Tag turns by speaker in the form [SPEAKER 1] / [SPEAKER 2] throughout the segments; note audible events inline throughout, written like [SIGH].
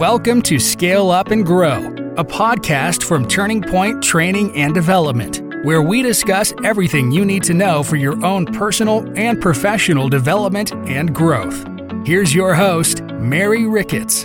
[SPEAKER 1] Welcome to Scale Up and Grow, a podcast from Turning Point Training and Development, where we discuss everything you need to know for your own personal and professional development and growth. Here's your host, Mary Ricketts.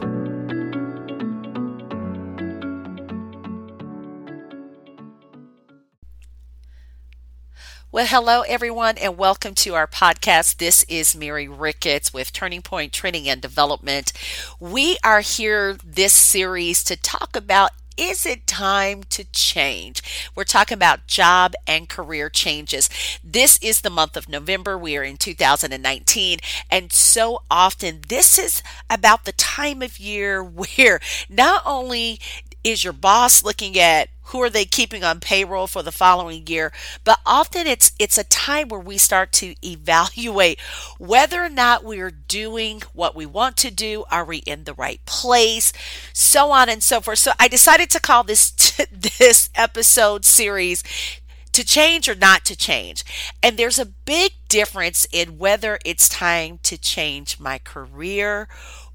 [SPEAKER 2] Well, hello, everyone, and welcome to our podcast. This is Mary Ricketts with Turning Point Training and Development. We are here this series to talk about is it time to change? We're talking about job and career changes. This is the month of November. We are in 2019. And so often, this is about the time of year [LAUGHS] where not only is your boss looking at who are they keeping on payroll for the following year? But often it's it's a time where we start to evaluate whether or not we're doing what we want to do. Are we in the right place? So on and so forth. So i decided to call this t- [LAUGHS] this episode series to change or not to change. And there's a big difference in whether it's time to change my career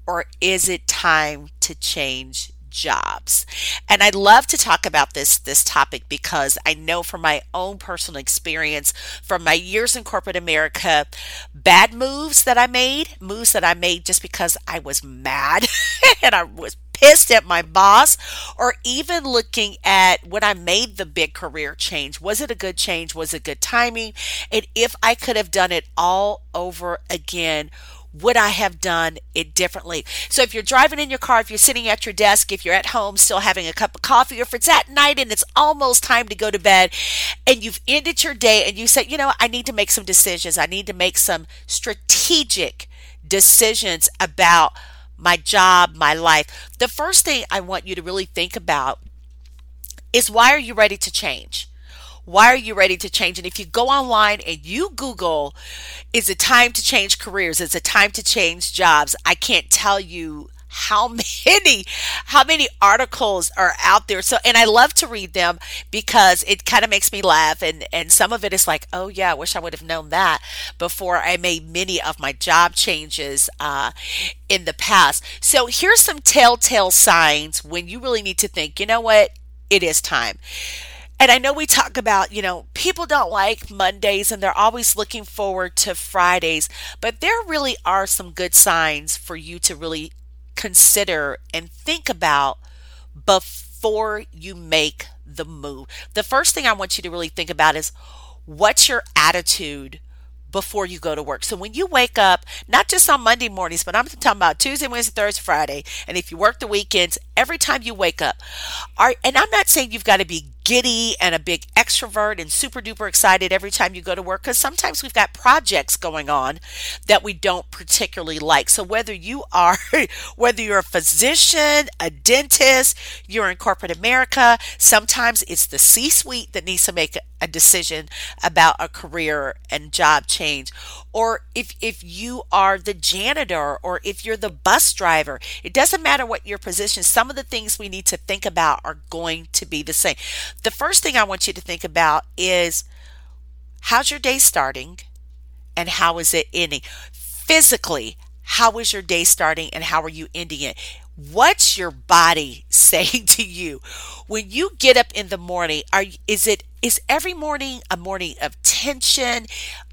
[SPEAKER 2] or is it time to change jobs. And I'd love to talk about this this topic because I know from my own personal experience from my years in corporate America, bad moves that I made, moves that I made just because I was mad [LAUGHS] and I was pissed at my boss or even looking at when I made the big career change. Was it a good change? Was it good timing? And if I could have done it all over again, would I have done it differently? So if you're driving in your car, if you're sitting at your desk, if you're at home still having a cup of coffee, or if it's at night and it's almost time to go to bed and you've ended your day and you say, you know, I need to make some decisions. I need to make some strategic decisions about my job, my life. The first thing I want you to really think about is why are you ready to change? Why are you ready to change? And if you go online and you Google, is it time to change careers? Is it time to change jobs? I can't tell you how [LAUGHS] many how many articles are out there so and i love to read them because it kind of makes me laugh and and some of it is like oh yeah i wish i would have known that before i made many of my job changes uh, in the past so here's some telltale signs when you really need to think you know what it is time and I know we talk about, you know, people don't like Mondays and they're always looking forward to Fridays, but there really are some good signs for you to really consider and think about before you make the move. The first thing I want you to really think about is what's your attitude before you go to work. So when you wake up, not just on Monday mornings, but I'm talking about Tuesday, Wednesday, Thursday, Friday, and if you work the weekends, every time you wake up, are and I'm not saying you've got to be giddy and a big extrovert and super duper excited every time you go to work because sometimes we've got projects going on that we don't particularly like. So whether you are [LAUGHS] whether you're a physician, a dentist, you're in corporate America, sometimes it's the C-suite that needs to make a decision about a career and job change. Or if if you are the janitor or if you're the bus driver, it doesn't matter what your position. Some of the things we need to think about are going to be the same. The first thing I want you to think about is how's your day starting and how is it ending? Physically, how is your day starting and how are you ending it? What's your body [LAUGHS] saying to you when you get up in the morning? Are is it is every morning a morning of tension?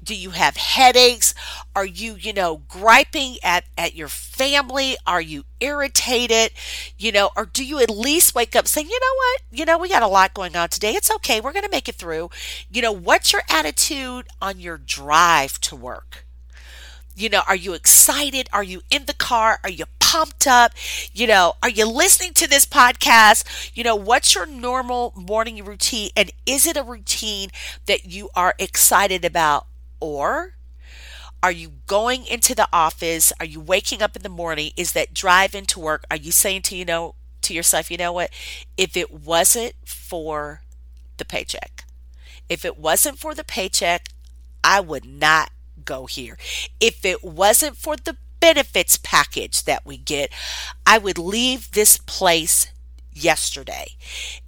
[SPEAKER 2] Do you have headaches? Are you, you know, griping at at your family? Are you irritated? You know, or do you at least wake up saying, "You know what? You know, we got a lot going on today. It's okay. We're going to make it through." You know, what's your attitude on your drive to work? You know, are you excited? Are you in the car? Are you pumped up? You know, are you listening to this podcast? You know, what's your normal morning routine? And is it a routine that you are excited about? Or are you going into the office? Are you waking up in the morning? Is that drive into work? Are you saying to you know to yourself, you know what? If it wasn't for the paycheck, if it wasn't for the paycheck, I would not go here. If it wasn't for the benefits package that we get, I would leave this place yesterday.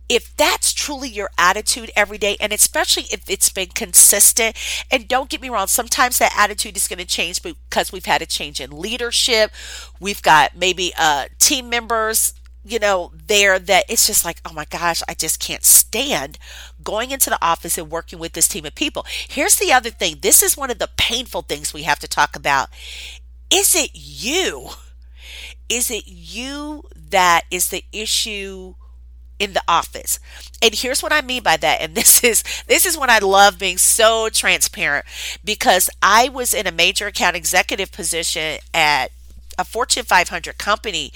[SPEAKER 2] If that's truly your attitude every day, and especially if it's been consistent, and don't get me wrong, sometimes that attitude is going to change because we've had a change in leadership. We've got maybe a team members you know, there that it's just like, oh my gosh, I just can't stand going into the office and working with this team of people. Here's the other thing this is one of the painful things we have to talk about. Is it you? Is it you that is the issue in the office. And here's what I mean by that. And [LAUGHS] this is this is when I love being so transparent because I was in a major account executive position at a Fortune 500 company.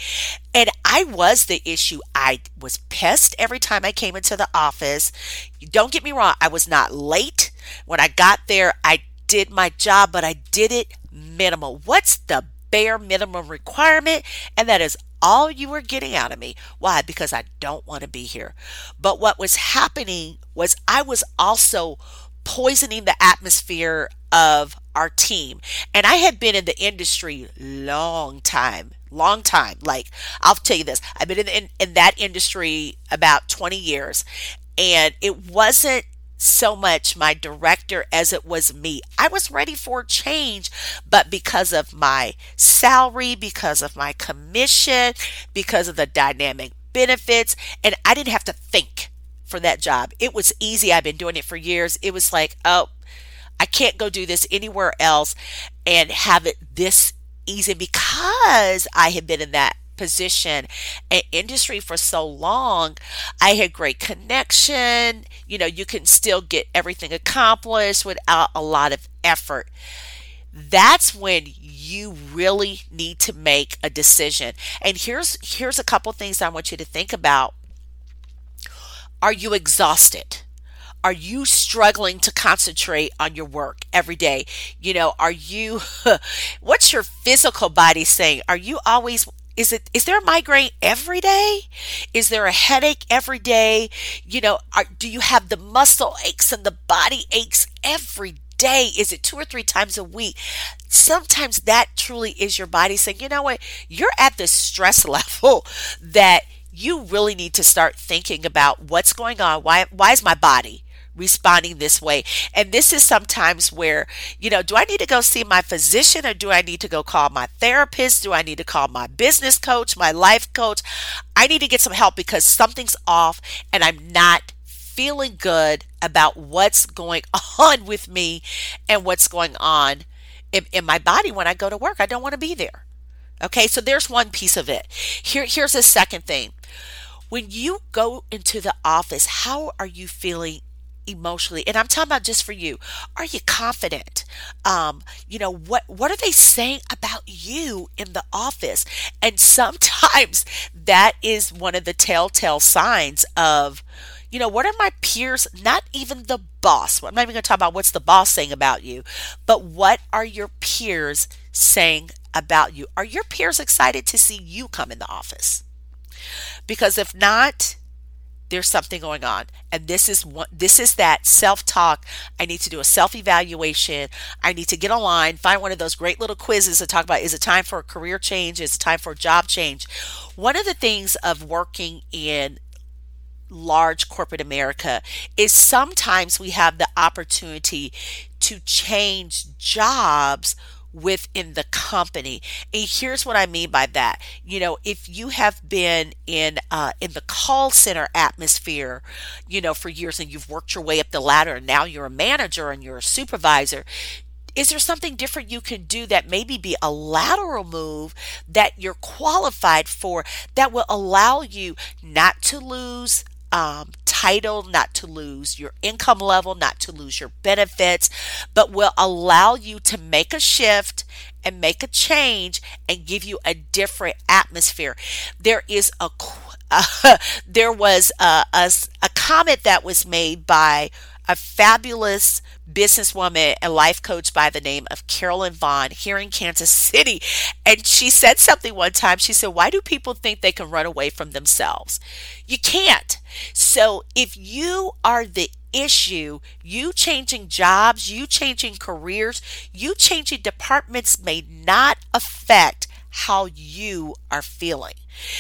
[SPEAKER 2] And I was the issue. I was pissed every time I came into the office. Don't get me wrong, I was not late. When I got there, I did my job, but I did it minimal. What's the bare minimum requirement? And that is all you were getting out of me. Why? Because I don't want to be here. But what was happening was I was also poisoning the atmosphere of our team. And I had been in the industry long time, long time. Like I'll tell you this, I've been in, in, in that industry about 20 years and it wasn't so much my director as it was me. I was ready for change, but because of my salary, because of my commission, because of the dynamic benefits, and I didn't have to think for that job. It was easy. I've been doing it for years. It was like, oh, I can't go do this anywhere else and have it this easy because I had been in that position and industry for so long. I had great connection. You know, you can still get everything accomplished without a lot of effort. That's when you really need to make a decision. And here's here's a couple things I want you to think about. Are you exhausted? Are you struggling to concentrate on your work every day? You know, are you, [LAUGHS] what's your physical body saying? Are you always is it is there a migraine every day is there a headache every day you know are, do you have the muscle aches and the body aches every day is it two or three times a week sometimes that truly is your body saying you know what you're at this stress [LAUGHS] level that you really need to start thinking about what's going on why why is my body responding this way. And this is sometimes where, you know, do I need to go see my physician or do I need to go call my therapist? Do I need to call my business coach, my life coach? I need to get some help because something's off and I'm not feeling good about what's going [LAUGHS] on with me and what's going on in, in my body when I go to work. I don't want to be there. Okay, so there's one piece of it. Here, here's a second thing. When you go into the office, how are you feeling emotionally and i'm talking about just for you are you confident um you know what what are they saying about you in the office and sometimes [LAUGHS] that is one of the telltale signs of you know what are my peers not even the boss i'm not even going to talk about what's the boss saying about you but what are your peers saying about you? Are your peers excited to see you come in the office? Because if not there's something going on. And this is what this is that self-talk. I need to do a self-evaluation. I need to get online find one of those great little quizzes to talk about is it time for a career change? Is it time for a job change? One of the things of working in large corporate america is sometimes we have the opportunity to change jobs within the company. And here's what I mean by that. You know, if you have been in uh, in the call center atmosphere, you know, for years and you've worked your way up the ladder and now you're a manager and you're a supervisor, is there something different you can do that maybe be a lateral move that you're qualified for that will allow you not to lose um, title, not to lose your income level, not to lose your benefits, but will allow you to make a shift and make a change and give you a different atmosphere. There is a uh, [LAUGHS] there was a, a, a comment that was made by a fabulous businesswoman and life coach by the name of Carolyn Vaughn here in Kansas City. And she said something one time. She said, Why do people think they can run away from themselves? You can't. So if you are the issue, you changing jobs, you changing careers, you changing departments may not affect how you are feeling.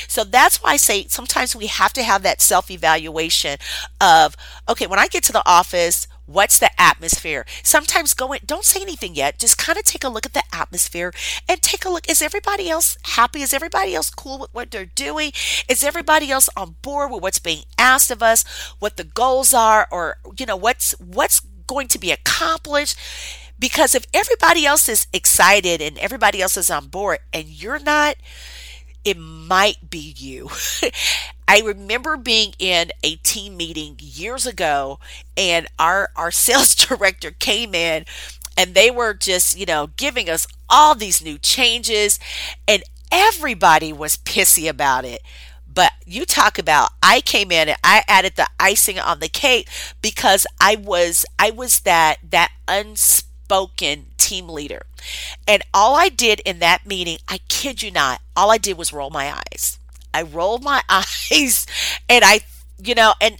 [SPEAKER 2] So that's why I say sometimes we have to have that self evaluation of, okay, when I get to the office, What's the atmosphere? Sometimes go in, don't say anything yet. Just kind of take a look at the atmosphere and take a look. Is everybody else happy? Is everybody else cool with what they're doing? Is everybody else on board with what's being asked of us? What the goals are, or you know, what's what's going to be accomplished? Because if everybody else is excited and everybody else is on board and you're not, it might be you. [LAUGHS] I remember being in a team meeting years ago and our our [LAUGHS] sales director came in and they were just, you know, giving us all these new changes and everybody was pissy about it. But you talk about I came in and I added the icing on the cake because I was I was that that unspoken team leader. And all I did in that meeting, I kid you not, all I did was roll my eyes. I rolled my [LAUGHS] eyes and I, you know, and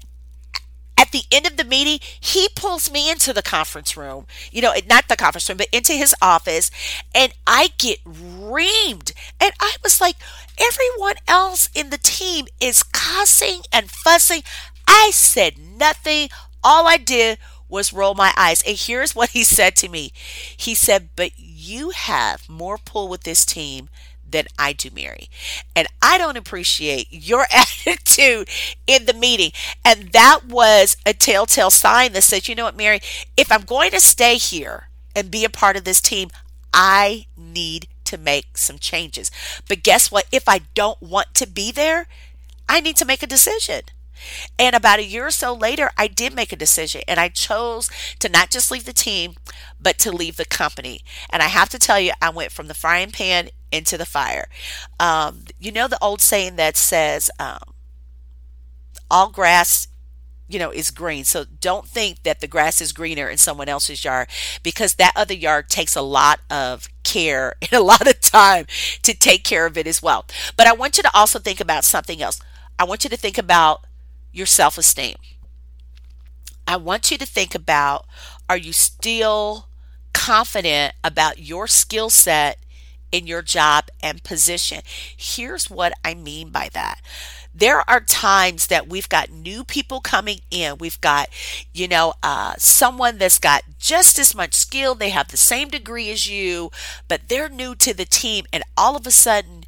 [SPEAKER 2] at the end of the meeting, he pulls me into the conference room, you know, not the conference room, but into his office, and I get reamed. And I was like, everyone else in the team is cussing and fussing. I said nothing. All I did was roll my eyes. And here's what he said to me He said, But you have more pull with this team than I do, Mary. And I don't appreciate your [LAUGHS] attitude in the meeting. And that was a telltale sign that says, you know what, Mary, if I'm going to stay here and be a part of this team, I need to make some changes. But guess what? If I don't want to be there, I need to make a decision. And about a year or so later, I did make a decision and I chose to not just leave the team, but to leave the company. And I have to tell you, I went from the frying pan into the fire. Um, you know the old saying that says, um, all grass you know is green so don't think that the grass is greener in someone else's yard because that other yard takes a lot of care [LAUGHS] and a lot of time to take care of it as well but i want you to also think about something else i want you to think about your self-esteem i want you to think about are you still confident about your skill set in your job and position. Here's what I mean by that. There are times that we've got new people coming in. We've got, you know, uh, someone that's got just as much skill. They have the same degree as you, but they're new to the team. And all of a sudden,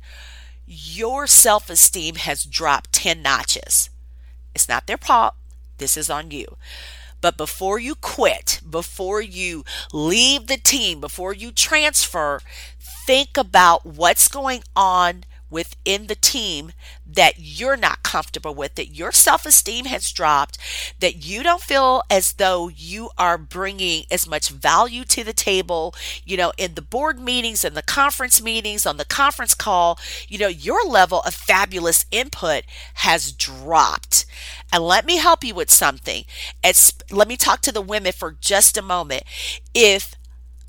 [SPEAKER 2] your self esteem has dropped 10 notches. It's not their fault. This is on you. But before you quit, before you leave the team, before you transfer, think about what's going on within the team that you're not comfortable with, that your self esteem has dropped, that you don't feel as though you are bringing as much value to the table, you know, in the board meetings and the conference meetings, on the conference call, you know, your level of fabulous input has dropped. And let me help you with something. It's, let me talk to the women for just a moment. If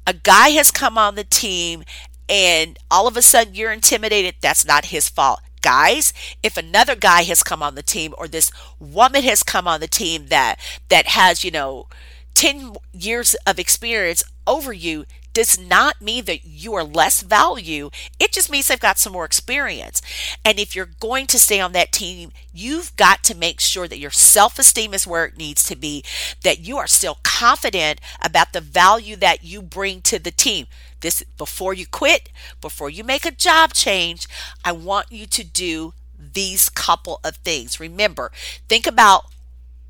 [SPEAKER 2] a guy has come on the team and all of a sudden you're intimidated, that's not his fault. Guys, if another guy has come on the team or this woman has come on the team that that has, you know, 10 years of experience over you, does not mean that you are less value. It just means they've got some more experience. And if you're going to stay on that team, you've got to make sure that your self esteem is where it needs to be, that you are still confident about the value that you bring to the team. This before you quit, before you make a job change, I want you to do these couple of things. Remember, think about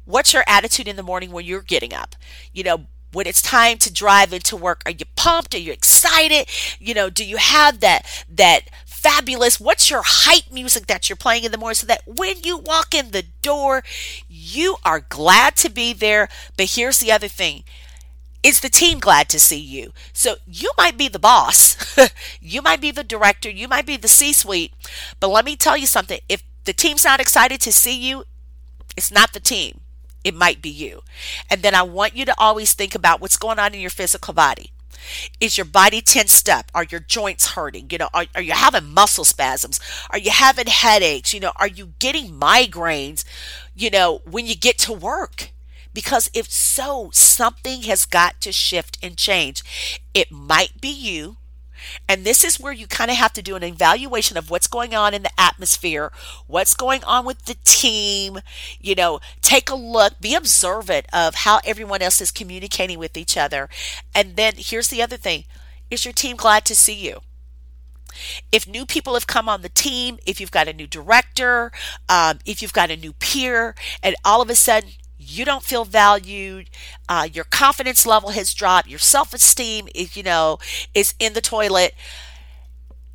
[SPEAKER 2] what's your attitude in the morning when you're getting up. You know, when it's time to drive into work are you pumped? Are you excited? You know do you have that that fabulous what's your hype music that you're playing in the morning so that when you walk in the door you are glad to be there? But here's the other thing. Is the team glad to see you? So you might be the boss. [LAUGHS] You might be the director. You might be the c suite but let me tell you something. If the team's not excited to see you it's not the team it might be you. And then I want you to always think about what's going on in your physical body. Is your body tensed up? Are your joints hurting? You know, are, are you having muscle spasms? Are you having headaches? You know, are you getting migraines, you know, when you get to work? Because if so, something has got to shift and change. It might be you, And this is where you kind of have to do an evaluation of what's going on in the atmosphere, what's going on with the team. You know, take a look, be observant of how everyone else is communicating with each other. And then here's the other thing is your team glad to see you? If new people have come on the team, if you've got a new director, um, if you've got a new peer, and all of a sudden you don't feel valued, uh, your confidence level has dropped, your self esteem is, you know, is in the toilet.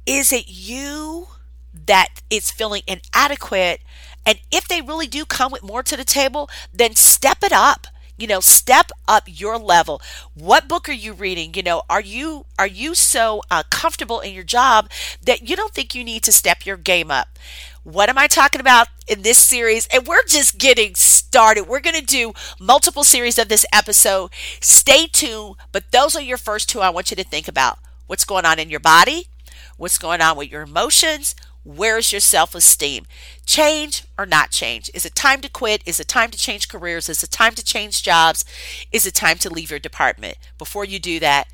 [SPEAKER 2] Is it you that is feeling inadequate? And if they really do come with more to the table, then step it up you know step up your level what book are you reading you know are you are you so uh, comfortable in your job that you don't think you need to step your game up what am I talking about in this series? And we're just getting started. We're going to do multiple series of this episode. Stay tuned, but those are your first two I want you to think about. What's going on in your body? What's going on with your emotions? Where's your self esteem? Change or not change? Is it time to quit? Is it time to change careers? Is it time to change jobs? Is it time to leave your department? Before you do that,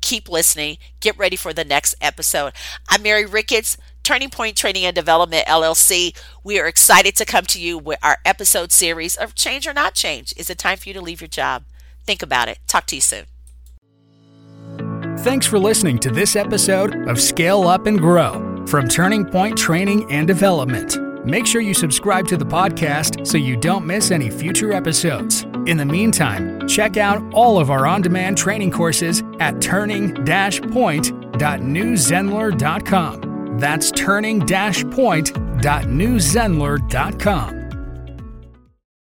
[SPEAKER 2] keep listening. Get ready for the next episode. I'm Mary Ricketts, Turning Point Training and Development LLC. We are excited to come to you with our episode series of Change or Not Change. Is it time for you to leave your job? Think about it. Talk to you soon.
[SPEAKER 1] Thanks for listening to this episode of Scale Up and Grow from Turning Point Training and Development. Make sure you subscribe to the podcast so you don't miss any future episodes. In the meantime, check out all of our on demand training courses at turning point.newzenler.com. That's turning point.newzenler.com.